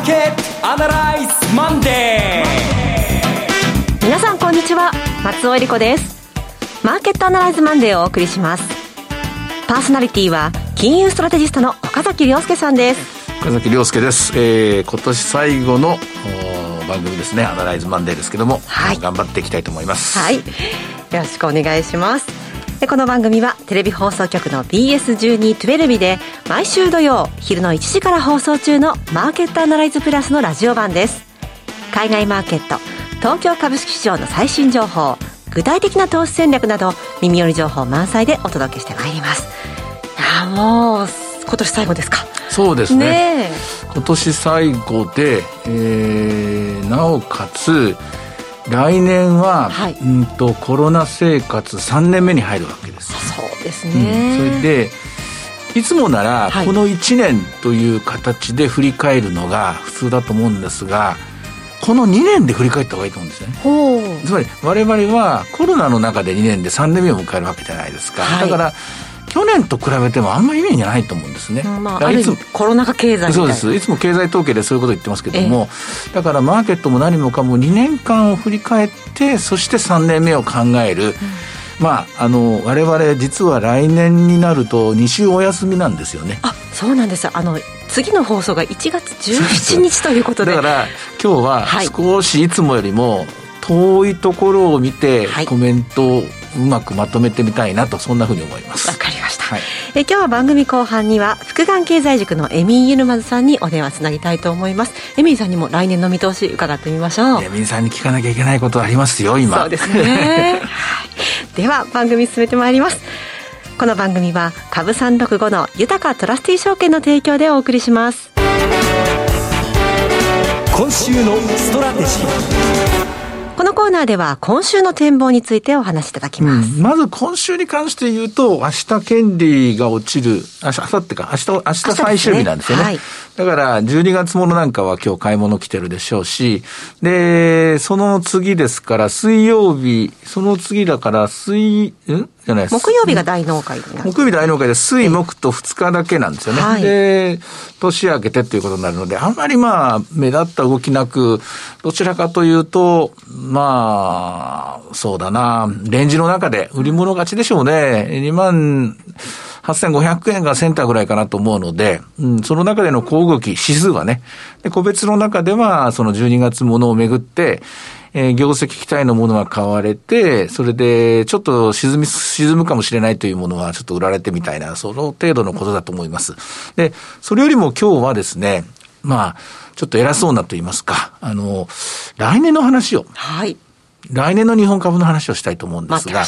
ーケットアナライズマンデー。皆さんこんにちは。松尾英里子です。マーケットアナライズマンデーをお送りします。パーソナリティは金融ストラテジストの岡崎良介さんです。岡崎良介です、えー、今年最後の番組ですね。アナライズマンデーですけども、はい、頑張っていきたいと思います。はい。よろしくお願いしますでこの番組はテレビ放送局の BS1212 で毎週土曜昼の1時から放送中のマーケットアナライズプラスのラジオ版です。海外マーケット東京株式市場の最新情報具体的な投資戦略など耳寄り情報満載でお届けしてまいります。いやもう今年最後ですか。そうですね。ね今年最後で、えー、なおかつ来年は、はい、うんとコロナ生活3年目に入るわけですそうですね、うん、それでいつもならこの1年という形で振り返るのが普通だと思うんですがこの2年で振り返った方がいいと思うんですね。つまり我々はコロナの中で2年で3年目を迎えるわけじゃないですか、はい、だから去年と比べてもあんまり意味がないと思うんですね。まあ、いつコロナ禍経済そうです。いつも経済統計でそういうこと言ってますけども、だからマーケットも何もかも2年間を振り返って、そして3年目を考える。うん、まあ、あの、我々実は来年になると2週お休みなんですよね。あ、そうなんですあの、次の放送が1月17日ということで。だから、今日は少しいつもよりも遠いところを見て、コメントをうまくまとめてみたいなとそんなふうに思います。わかりました、はい、え今日は番組後半には福眼経済塾のエミー・ユルマズさんにお電話つなぎたいと思います。エミーさんにも来年の見通し伺ってみましょう。エミーさんに聞かなきゃいけないことありますよ今。そうですね、はい、では番組進めてまいります。この番組は株三六五の豊トラスティ証券の提供でお送りします。今週のストラテジーこのコーナーでは今週の展望についてお話しいただきます。うん、まず今週に関して言うと、明日権利が落ちる、明日、明後日か、明日、明日最終日なんですよね。ねはい、だから12月ものなんかは今日買い物来てるでしょうし、で、その次ですから水曜日、その次だから水、ん？じゃない木曜日が大納会。木曜日大納会で水木と2日だけなんですよね。はい、で、年明けてということになるので、あんまりまあ、目立った動きなく、どちらかというと、まあ、そうだな、レンジの中で売り物勝ちでしょうね。2万8500円がセンターぐらいかなと思うので、うん、その中での小動き、指数はね、で個別の中では、その12月ものをめぐって、えー、業績期待のものが買われて、それでちょっと沈み、沈むかもしれないというものはちょっと売られてみたいな、その程度のことだと思います。で、それよりも今日はですね、まあ、ちょっと偉そうなと言いますか、あの、来年の話を。はい。来年の日本株の話をしたいと思うんですが、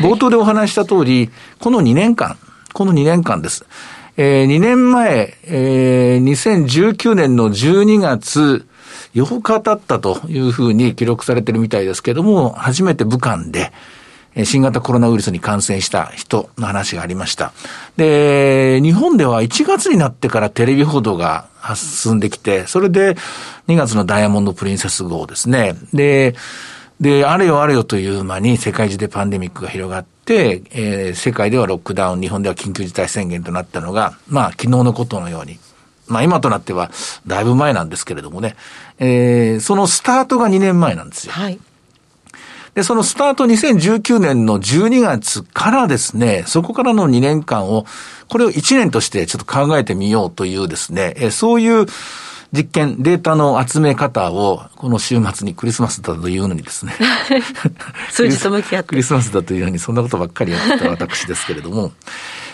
冒頭でお話した通り、この2年間、この2年間です。えー、2年前、えー、2019年の12月、8日経ったというふうに記録されてるみたいですけども、初めて武漢で、新型コロナウイルスに感染した人の話がありました。で、日本では1月になってからテレビ報道が進んできて、それで2月のダイヤモンドプリンセス号ですね。で、で、あれよあれよという間に世界中でパンデミックが広がって、えー、世界ではロックダウン、日本では緊急事態宣言となったのが、まあ昨日のことのようにまあ今となってはだいぶ前なんですけれどもね、えー、そのスタートが2年前なんですよ。はい。で、そのスタート2019年の12月からですね、そこからの2年間を、これを1年としてちょっと考えてみようというですね、えー、そういう実験、データの集め方を、この週末にクリスマスだというのにですね。数字と向き合って。クリスマスだというのに、そんなことばっかりやってた私ですけれども、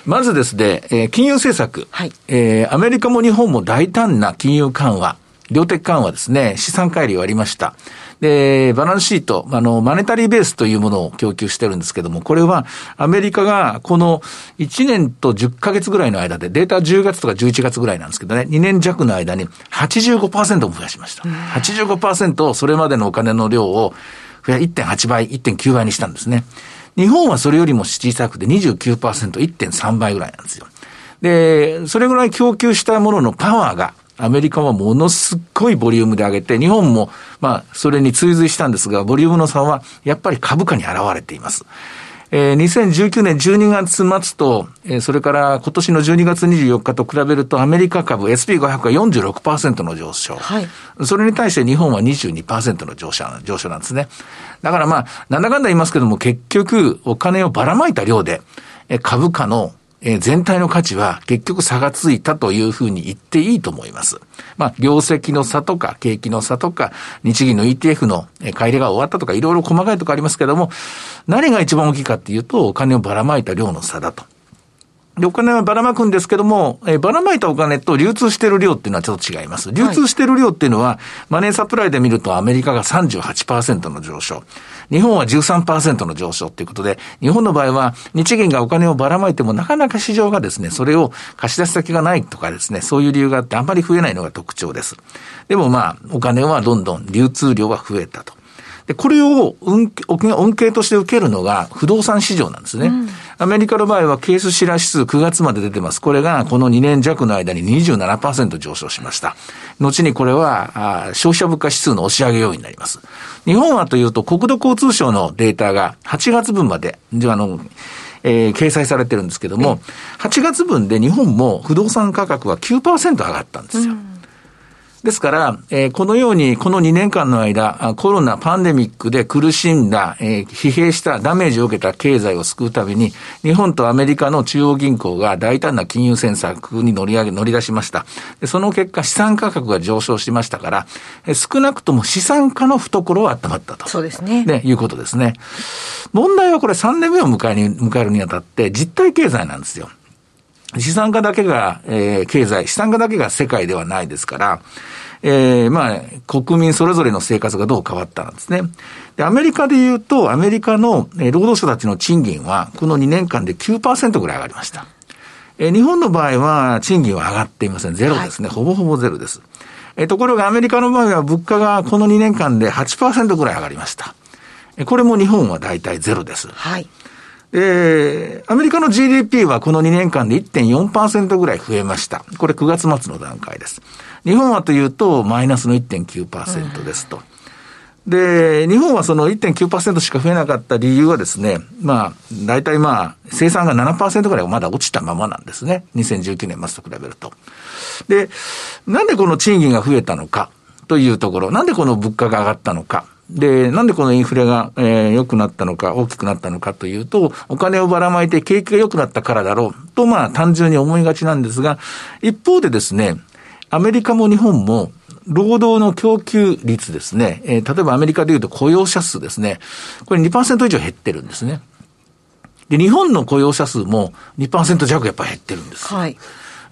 まずですね、えー、金融政策、はい、えー、アメリカも日本も大胆な金融緩和、量的緩和ですね、資産乖離がありました。で、バランスシート、あの、マネタリーベースというものを供給してるんですけども、これはアメリカがこの1年と10ヶ月ぐらいの間で、データ10月とか11月ぐらいなんですけどね、2年弱の間に85%も増やしました。85%それまでのお金の量を1.8倍、1.9倍にしたんですね。日本はそれよりも小さくて29%、1.3倍ぐらいなんですよ。で、それぐらい供給したもののパワーが、アメリカはものすっごいボリュームで上げて、日本も、まあ、それに追随したんですが、ボリュームの差は、やっぱり株価に現れています。えー、2019年12月末と、えー、それから今年の12月24日と比べるとアメリカ株 SP500 が46%の上昇。はい。それに対して日本は22%の上昇上昇なんですね。だからまあ、なんだかんだ言いますけども、結局お金をばらまいた量で、えー、株価のえー、全体の価値は結局差がついたというふうに言っていいと思います。まあ、業績の差とか、景気の差とか、日銀の ETF の買い入れが終わったとか、いろいろ細かいとこありますけども、何が一番大きいかっていうと、お金をばらまいた量の差だと。で、お金はばらまくんですけども、えー、ばらまいたお金と流通している量っていうのはちょっと違います。流通している量っていうのは、はい、マネーサプライで見るとアメリカが38%の上昇。日本は13%の上昇ということで、日本の場合は日銀がお金をばらまいてもなかなか市場がですね、それを貸し出し先がないとかですね、そういう理由があってあんまり増えないのが特徴です。でもまあ、お金はどんどん流通量が増えたと。で、これを恩恩恵として受けるのが不動産市場なんですね。うん、アメリカの場合はケースシラ指数9月まで出てます。これがこの2年弱の間に27%上昇しました。後にこれは消費者物価指数の押し上げ要因になります。日本はというと国土交通省のデータが8月分まで、あの、えー、掲載されてるんですけども、8月分で日本も不動産価格は9%上がったんですよ。うんですから、えー、このようにこの2年間の間、コロナ、パンデミックで苦しんだ、えー、疲弊したダメージを受けた経済を救うために、日本とアメリカの中央銀行が大胆な金融政策に乗り上げ、乗り出しました。でその結果、資産価格が上昇しましたから、えー、少なくとも資産家の懐は温まったと。そうですね。ね、いうことですね。問題はこれ3年目を迎えに、迎えるにあたって実体経済なんですよ。資産家だけが、えー、経済、資産家だけが世界ではないですから、えー、まあ、国民それぞれの生活がどう変わったんですね。で、アメリカで言うと、アメリカの労働者たちの賃金は、この2年間で9%ぐらい上がりました。えー、日本の場合は、賃金は上がっていません。ゼロですね。はい、ほぼほぼゼロです。えー、ところがアメリカの場合は、物価がこの2年間で8%ぐらい上がりました。これも日本は大体ゼロです。はい。えー、アメリカの GDP はこの2年間で1.4%ぐらい増えました。これ9月末の段階です。日本はというと、マイナスの1.9%ですと。で、日本はその1.9%しか増えなかった理由はですね、まあ、大体まあ、生産が7%ぐらいまだ落ちたままなんですね。2019年末と比べると。で、なんでこの賃金が増えたのかというところ、なんでこの物価が上がったのか。で、なんでこのインフレが、えー、良くなったのか、大きくなったのかというと、お金をばらまいて景気が良くなったからだろうと、まあ単純に思いがちなんですが、一方でですね、アメリカも日本も、労働の供給率ですね、えー、例えばアメリカでいうと雇用者数ですね、これ2%以上減ってるんですね。で、日本の雇用者数も2%弱やっぱり減ってるんです。はい。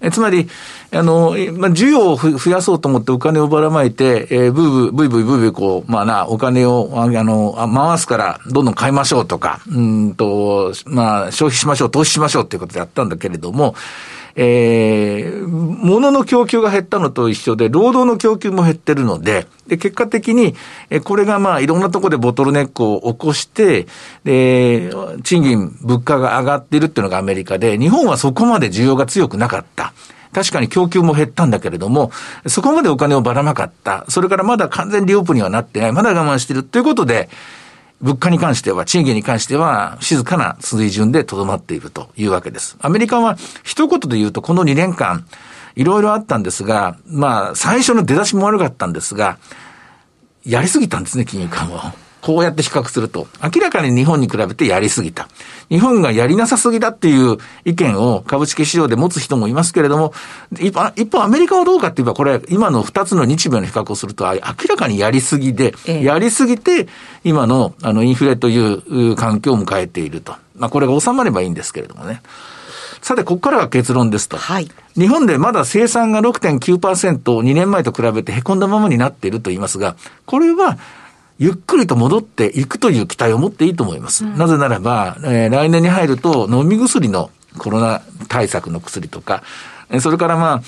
えつまり、あの、まあ、需要を増やそうと思ってお金をばらまいて、えー、ブーブー、ブイブイブイブイこう、まあな、お金を、あの、回すから、どんどん買いましょうとか、うんと、まあ、消費しましょう、投資しましょうっていうことでやったんだけれども、えー、物の供給が減ったのと一緒で、労働の供給も減ってるので、で、結果的に、え、これがまあ、いろんなところでボトルネックを起こして、で、賃金、物価が上がっているっていうのがアメリカで、日本はそこまで需要が強くなかった。確かに供給も減ったんだけれども、そこまでお金をばらまかった。それからまだ完全リオープンにはなってない。まだ我慢しているということで、物価に関しては、賃金に関しては、静かな水準でとどまっているというわけです。アメリカは、一言で言うと、この2年間、いろいろあったんですが、まあ、最初の出だしも悪かったんですが、やりすぎたんですね、金融緩和を。こうやって比較すると、明らかに日本に比べてやりすぎた。日本がやりなさすぎだっていう意見を株式市場で持つ人もいますけれども、一方、一方アメリカはどうかって言えば、これ、今の二つの日米の比較をすると、明らかにやりすぎで、やりすぎて、今の、あの、インフレという環境を迎えていると。まあ、これが収まればいいんですけれどもね。さて、ここからが結論ですと。はい。日本でまだ生産が6.9%、2年前と比べて凹んだままになっていると言いますが、これはゆっくりと戻っていくという期待を持っていいと思います。うん、なぜならば、えー、来年に入ると飲み薬のコロナ対策の薬とか、それからま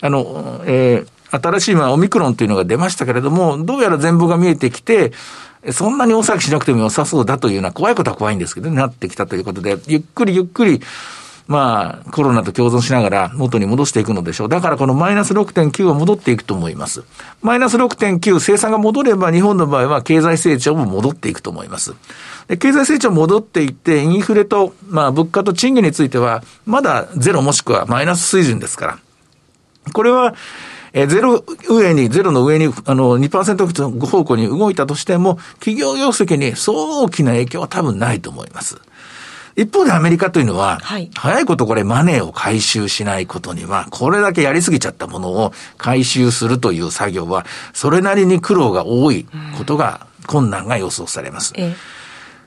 あ、あの、えー、新しいまあオミクロンというのが出ましたけれども、どうやら全貌が見えてきて、そんなに大騒ぎしなくても良さそうだというような怖いことは怖いんですけど、ね、なってきたということで、ゆっくりゆっくり、まあ、コロナと共存しながら元に戻していくのでしょう。だからこのマイナス6.9は戻っていくと思います。マイナス6.9、生産が戻れば日本の場合は経済成長も戻っていくと思います。で経済成長戻っていって、インフレと、まあ、物価と賃金については、まだゼロもしくはマイナス水準ですから。これは、えゼロ上に、ゼロの上に、あの、2%方向に動いたとしても、企業業績にそう大きな影響は多分ないと思います。一方でアメリカというのは、はい、早いことこれマネーを回収しないことには、これだけやりすぎちゃったものを回収するという作業は、それなりに苦労が多いことが、困難が予想されます。え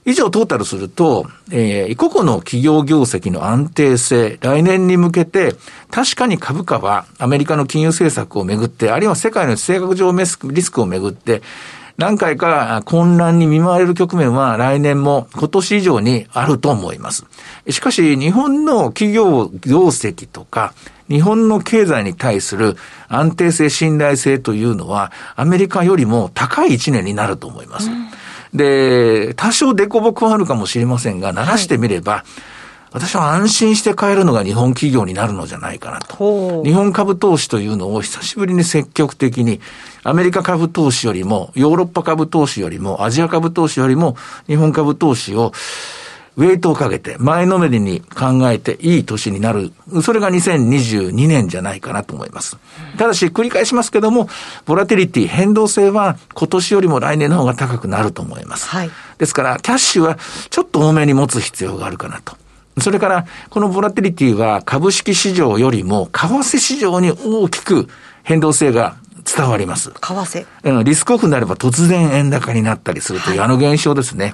以上トータルすると、えー、個々の企業業績の安定性、来年に向けて、確かに株価はアメリカの金融政策をめぐって、あるいは世界の性格上リスクをめぐって、何回か混乱に見舞われる局面は来年も今年以上にあると思います。しかし、日本の企業業績とか、日本の経済に対する安定性、信頼性というのは、アメリカよりも高い一年になると思います。うんで、多少凸凹はあるかもしれませんが、鳴らしてみれば、はい私は安心して買えるのが日本企業になるのじゃないかなと。日本株投資というのを久しぶりに積極的に、アメリカ株投資よりも、ヨーロッパ株投資よりも、アジア株投資よりも、日本株投資を、ウェイトをかけて、前のめりに考えていい年になる。それが2022年じゃないかなと思います。ただし、繰り返しますけども、ボラティリティ、変動性は今年よりも来年の方が高くなると思います。はい、ですから、キャッシュはちょっと多めに持つ必要があるかなと。それから、このボラティリティは株式市場よりも、為替市場に大きく変動性が伝わります。為替リスクオフになれば突然円高になったりするという、あの現象ですね。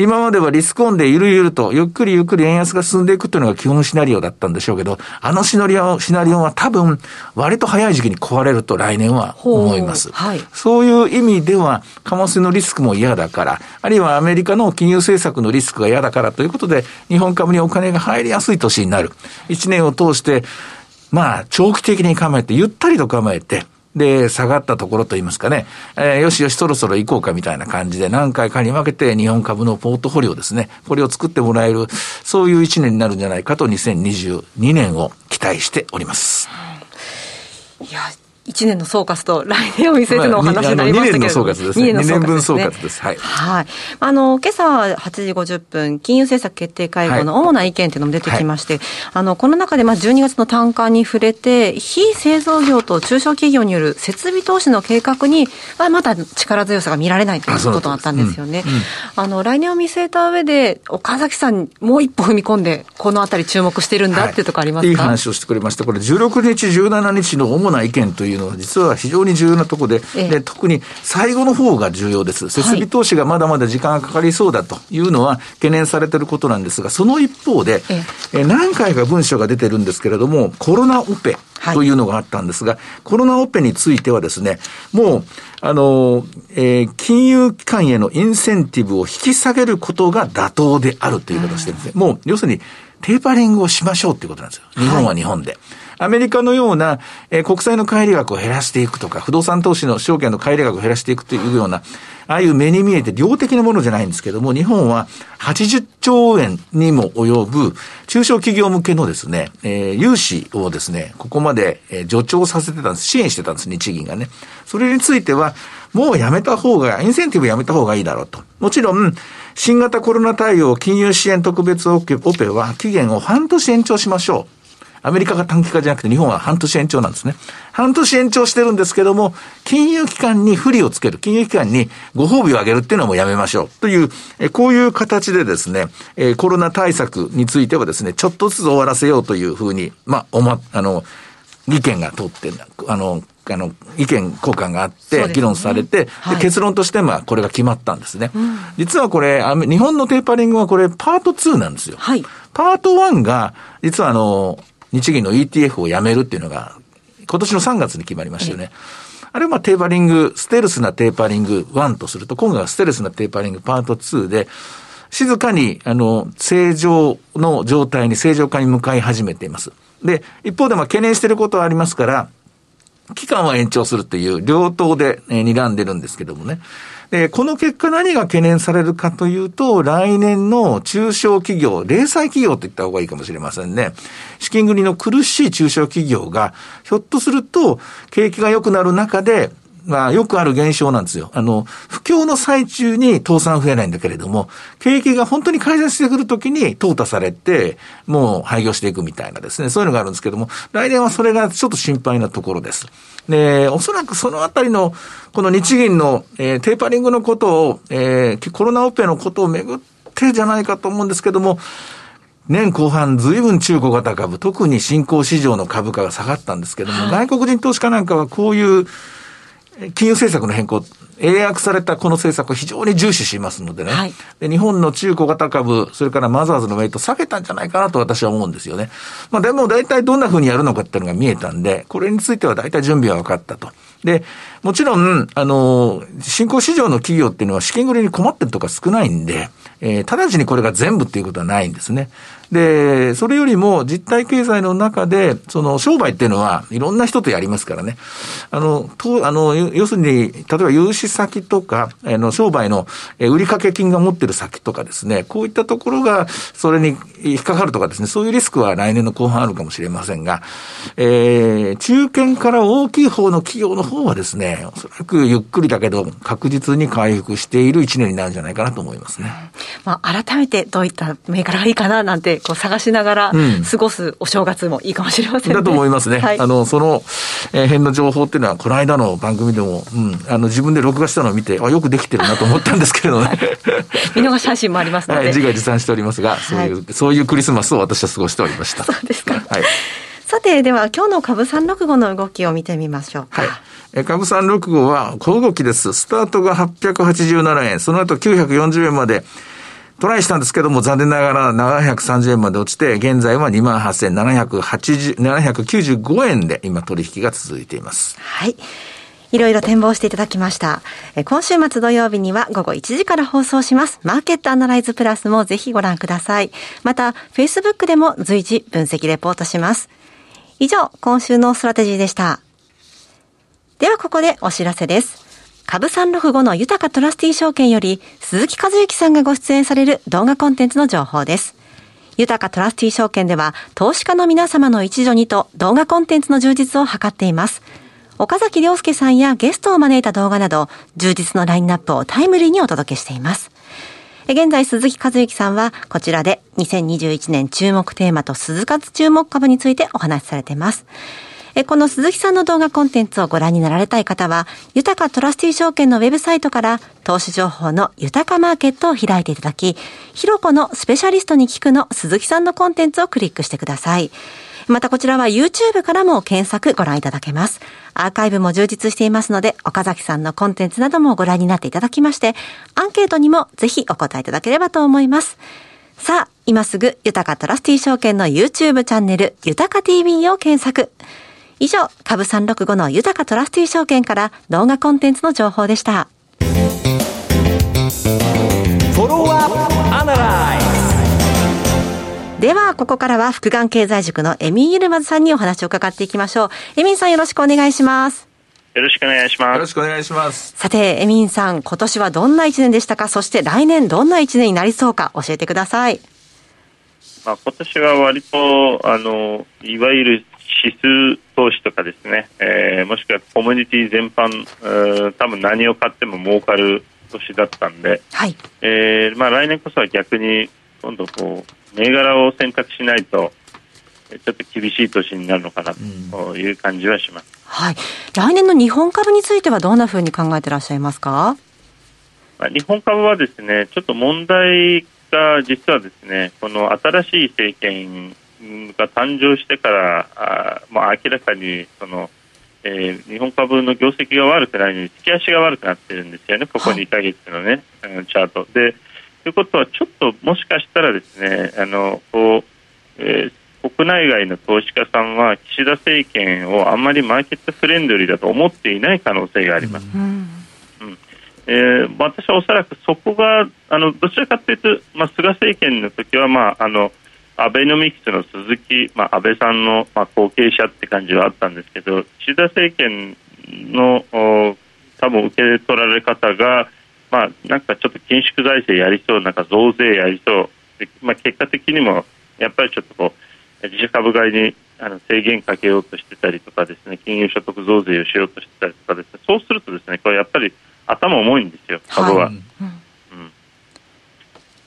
今まではリスクオンでゆるゆると、ゆっくりゆっくり円安が進んでいくというのが基本シナリオだったんでしょうけど、あのシナリオ、シナリオは多分、割と早い時期に壊れると来年は思います。はい、そういう意味では、為替のリスクも嫌だから、あるいはアメリカの金融政策のリスクが嫌だからということで、日本株にお金が入りやすい年になる。一年を通して、まあ、長期的に構えて、ゆったりと構えて、で、下がったところといいますかね、えー、よしよしそろそろ行こうかみたいな感じで何回かに分けて日本株のポートフォリオですね、これを作ってもらえる、そういう1年になるんじゃないかと2022年を期待しております。いや、1年の総括と来年を見据えてのお話になりましたけど、まあ、2年の総括ですね。2年分総括です。はい。はい。あの、今朝8時50分、金融政策決定会合の主な意見というのも出てきまして、はい、あの、この中で、まあ、12月の単価に触れて、非製造業と中小企業による設備投資の計画に、まあ、まだ力強さが見られないということとなったんですよね。うんうん、あの、来年を見据えた上で、岡崎さん、もう一歩踏み込んで、このあたり注目してるんだっていうところありますか、はい、いい話をしてくれました。これ、16日、17日の主な意見といういうのは実は非常に重要なところで、で特に最後の方が重要です。設備投資がまだまだ時間がかかりそうだというのは懸念されていることなんですが、その一方で、え何回か文書が出てるんですけれども、コロナオペというのがあったんですが、はい、コロナオペについてはですね、もう、あの、えー、金融機関へのインセンティブを引き下げることが妥当であるという形でですね、もう、要するに、テーパリングをしましょうっていうことなんですよ。日本は日本で。はいアメリカのような、えー、国債の乖離額を減らしていくとか、不動産投資の証券の乖離額を減らしていくというような、ああいう目に見えて量的なものじゃないんですけども、日本は80兆円にも及ぶ中小企業向けのですね、えー、融資をですね、ここまで、え、助長させてたんです。支援してたんです、日銀がね。それについては、もうやめた方が、インセンティブやめた方がいいだろうと。もちろん、新型コロナ対応金融支援特別オペは期限を半年延長しましょう。アメリカが短期化じゃなくて日本は半年延長なんですね。半年延長してるんですけども、金融機関に不利をつける、金融機関にご褒美をあげるっていうのはもうやめましょう。という、えこういう形でですね、えコロナ対策についてはですね、ちょっとずつ終わらせようというふうに、まあ、おま、あの、意見が通って、あの、あの、意見交換があって、議論されて、で、はい、結論として、まあ、これが決まったんですね。うん、実はこれ、日本のテーパリングはこれ、パート2なんですよ。はい、パート1が、実はあの、日銀の ETF をやめるっていうのが、今年の3月に決まりましたよね。あれはまあテーパリング、ステルスなテーパリング1とすると、今回はステルスなテーパリングパート2で、静かに、あの、正常の状態に、正常化に向かい始めています。で、一方でまあ懸念していることはありますから、期間は延長するという両党で、えー、睨んでるんですけどもね。で、この結果何が懸念されるかというと、来年の中小企業、零細企業と言った方がいいかもしれませんね。資金繰りの苦しい中小企業が、ひょっとすると、景気が良くなる中で、まあ、よくある現象なんですよ。あの、不況の最中に倒産増えないんだけれども、景気が本当に改善してくるときに淘汰されて、もう廃業していくみたいなですね、そういうのがあるんですけども、来年はそれがちょっと心配なところです。で、おそらくそのあたりの、この日銀の、えー、テーパリングのことを、えー、コロナオペのことをめぐってじゃないかと思うんですけども、年後半、ずいぶん中古型株、特に新興市場の株価が下がったんですけども、はい、外国人投資家なんかはこういう金融政策の変更、英訳されたこの政策を非常に重視しますのでね、はい、で日本の中小型株、それからマザーズのウェイト下げたんじゃないかなと私は思うんですよね。まあでも大体どんな風にやるのかっていうのが見えたんで、これについては大体準備は分かったと。で、もちろん、あの、新興市場の企業っていうのは資金繰りに困ってるとか少ないんで、えー、直ちにこれが全部っていうことはないんですね。で、それよりも実体経済の中で、その商売っていうのはいろんな人とやりますからね。あの、と、あの、要するに、例えば融資先とか、あの、商売の売掛金が持ってる先とかですね、こういったところが、それに引っかかるとかですね、そういうリスクは来年の後半あるかもしれませんが、えー、中堅から大きい方の企業の方はですね、おそらくゆっくりだけど確実に回復している一年になるんじゃないかなと思いますね。まあ、改めてどういった銘柄がいいかななんてこう探しながら過ごすお正月もいいかもしれませんね。だと思いますね。はい、あの、その、えー、辺の情報っていうのは、この間の番組でも、うん、あの、自分で録画したのを見て、あ、よくできてるなと思ったんですけれどね。見逃し配信もありますので。はい、自画自賛しておりますが、そういう、はい、そういうクリスマスを私は過ごしておりました。そうですか。はい。さて、では今日の株365の動きを見てみましょうはい。え株365は小動きです。スタートが887円、その後940円までトライしたんですけども、残念ながら730円まで落ちて、現在は28,795円で今取引が続いています。はい。いろいろ展望していただきました。今週末土曜日には午後1時から放送します。マーケットアナライズプラスもぜひご覧ください。また、Facebook でも随時分析レポートします。以上、今週のストラテジーでした。ではここでお知らせです。株365の豊かトラスティー証券より鈴木和之さんがご出演される動画コンテンツの情報です。豊かトラスティー証券では投資家の皆様の一助にと動画コンテンツの充実を図っています。岡崎良介さんやゲストを招いた動画など充実のラインナップをタイムリーにお届けしています。現在、鈴木和之さんは、こちらで2021年注目テーマと鈴活注目株についてお話しされています。この鈴木さんの動画コンテンツをご覧になられたい方は、豊かトラスティ証券のウェブサイトから投資情報の豊かマーケットを開いていただき、ひろこのスペシャリストに聞くの鈴木さんのコンテンツをクリックしてください。またこちらは YouTube からも検索ご覧いただけます。アーカイブも充実していますので、岡崎さんのコンテンツなどもご覧になっていただきまして、アンケートにもぜひお答えいただければと思います。さあ、今すぐ、豊かトラスティ証券の YouTube チャンネル、豊か TV を検索。以上、株365の豊かトラスティ証券から動画コンテンツの情報でした。では、ここからは福眼経済塾のエミン・ユルマズさんにお話を伺っていきましょう。エミンさんよろしくお願いします。よろしくお願いします。よろしくお願いします。さて、エミンさん、今年はどんな一年でしたか？そして来年どんな一年になりそうか？教えてください。まあ、今年は割と、あの、いわゆる指数投資とかですね、えー、もしくはコミュニティ全般、えー、多分何を買っても儲かる年だったんで、はい。えーまあ、来年こそは逆に今度こう銘柄を選択しないとちょっと厳しい年になるのかなという感じはします、うん、はい、来年の日本株についてはどんなふうに考えていらっしゃいますか、まあ、日本株はですねちょっと問題が実はですねこの新しい政権が誕生してからあ、まあ、明らかにその、えー、日本株の業績が悪くないのに突き足が悪くなってるんですよね、ここ2か月のね、はい、チャート。でということは、ちょっともしかしたらですねあのこう、えー、国内外の投資家さんは岸田政権をあんまりマーケットフレンドリーだと思っていない可能性があります。うん、うんえー、私はおそらくそこがあのどちらかというと、まあ、菅政権の時は、まあ、あのアベノミクスの鈴木、まあ、安倍さんの、まあ、後継者って感じはあったんですけど岸田政権の多分受け取られ方がまあ、なんかちょっと緊縮財政やりそう、なんか増税やりそう、まあ、結果的にもやっぱりちょっとこう自社株買いにあの制限かけようとしてたりとかですね金融所得増税をしようとしてたりとかですね。そうするとですねこれやっぱり頭重いんですよ株は、はい、うん、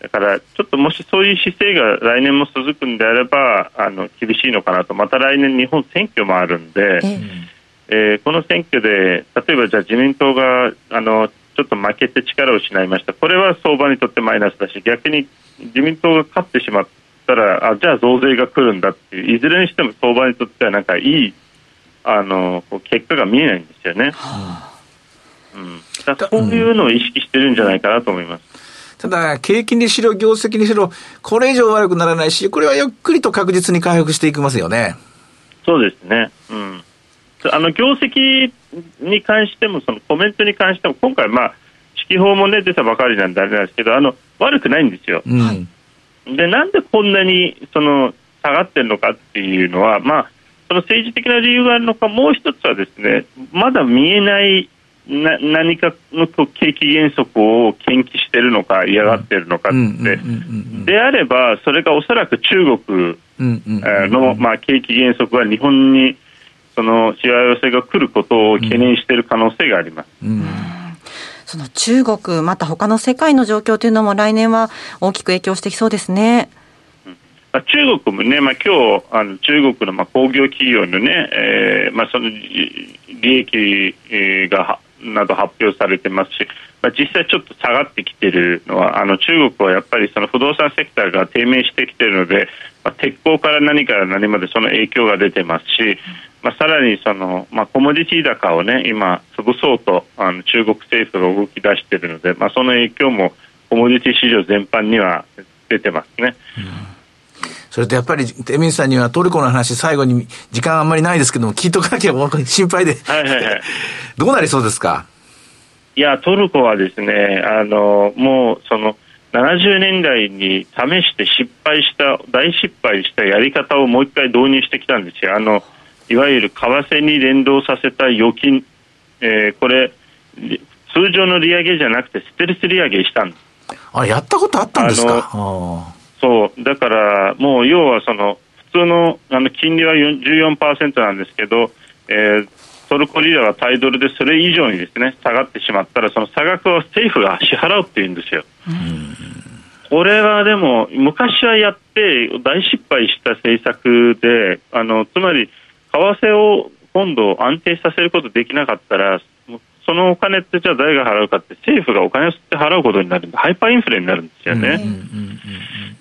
だからちょっともしそういう姿勢が来年も続くんであればあの厳しいのかなと。また来年日本選挙もあるんで、ええ。ー、この選挙で例えばじゃあ自民党があのちょっと負けて力を失いました。これは相場にとってマイナスだし逆に自民党が勝ってしまったらあじゃあ増税が来るんだっていういずれにしても相場にとってはなんかいいあの結果が見えないんですよね。はあ、うん、だそういうのを意識してるんじゃないかなと思います。ただ、景気にしろ、業績にしろ、これ以上悪くならないし、これはゆっくりと確実に回復していきますよね。そうですね。うん。あの、業績に関しても、そのコメントに関しても、今回、まあ、指揮法もね、出たばかりなんであれなんですけど、あの、悪くないんですよ。うん、で、なんでこんなに、その、下がってるのかっていうのは、まあ、その政治的な理由があるのか、もう一つはですね、まだ見えないな何かの景気減速を研究しているのか嫌がっているのかって。であればそれがおそらく中国の、まあ、景気減速は日本にそのしわ寄せが来ることを懸念している可能性があります。うん。その中国、また他の世界の状況というのも来年は大きく影響してきそうですね。まあ、中国もね、まあ、今日あの中国のまあ工業企業のね、えーまあ、その利益がなど発表されてますし、まあ、実際ちょっと下がってきているのはあの中国はやっぱりその不動産セクターが低迷してきているので、まあ、鉄鋼から何から何までその影響が出てますし、まあ、さらにその、まあ、コモディティ高をね今潰そうとあの中国政府が動き出しているので、まあ、その影響もコモディティ市場全般には出てますね。うんそれとやっぱり、テミンさんにはトルコの話、最後に時間あんまりないですけども、聞いとかなきゃ心配で。はいはいはい。どうなりそうですか？いや、トルコはですね、あの、もう、その、70年代に試して失敗した、大失敗したやり方をもう一回導入してきたんですよ。あの、いわゆる為替に連動させた預金、えー、これ、通常の利上げじゃなくて、ステルス利上げしたんです。あ、やったことあったんですか？そう、だからもう要はその普通のあの金利は14%なんですけど、えー、トルコリラがタイドルでそれ以上にですね下がってしまったらその差額を政府が支払うっていうんですよ。これはでも昔はやって大失敗した政策であのつまり為替を今度安定させることできなかったらそのお金ってじゃあ誰が払うかって政府がお金を吸って払うことになるんでハイパーインフレになるんですよね。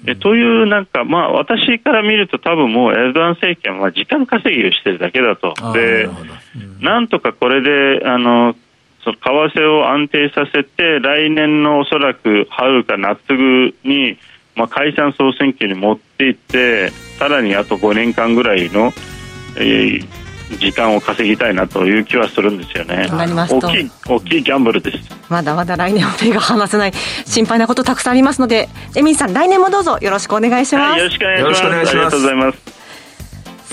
えというなんか、まあ、私から見ると多分もうエルドアン政権は時間稼ぎをしてるだけだと。で、うん、なんとかこれであのその為替を安定させて来年のおそらく春か夏に、まあ、解散総選挙に持っていってさらにあと5年間ぐらいの、えー、時間を稼ぎたいなという気はするんですよね。なります大きい、大きいギャンブルです。まだまだ来年は手が離せない心配なことたくさんありますので、エミンさん、来年もどうぞよろしくお願いします。はい、よろしくお願いします。ありがとうございます。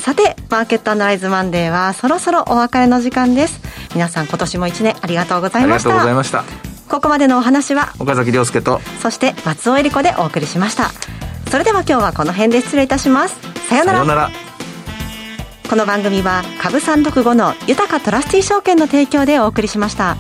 さて、マーケットアナライズマンデーはそろそろお別れの時間です。皆さん今年も一年ありがとうございました。ありがとうございました。ここまでのお話は岡崎亮介とそして松尾恵理子でお送りしました。それでは今日はこの辺で失礼いたします。さようなら。この番組は株三六5の豊かトラスティ証券の提供でお送りしました。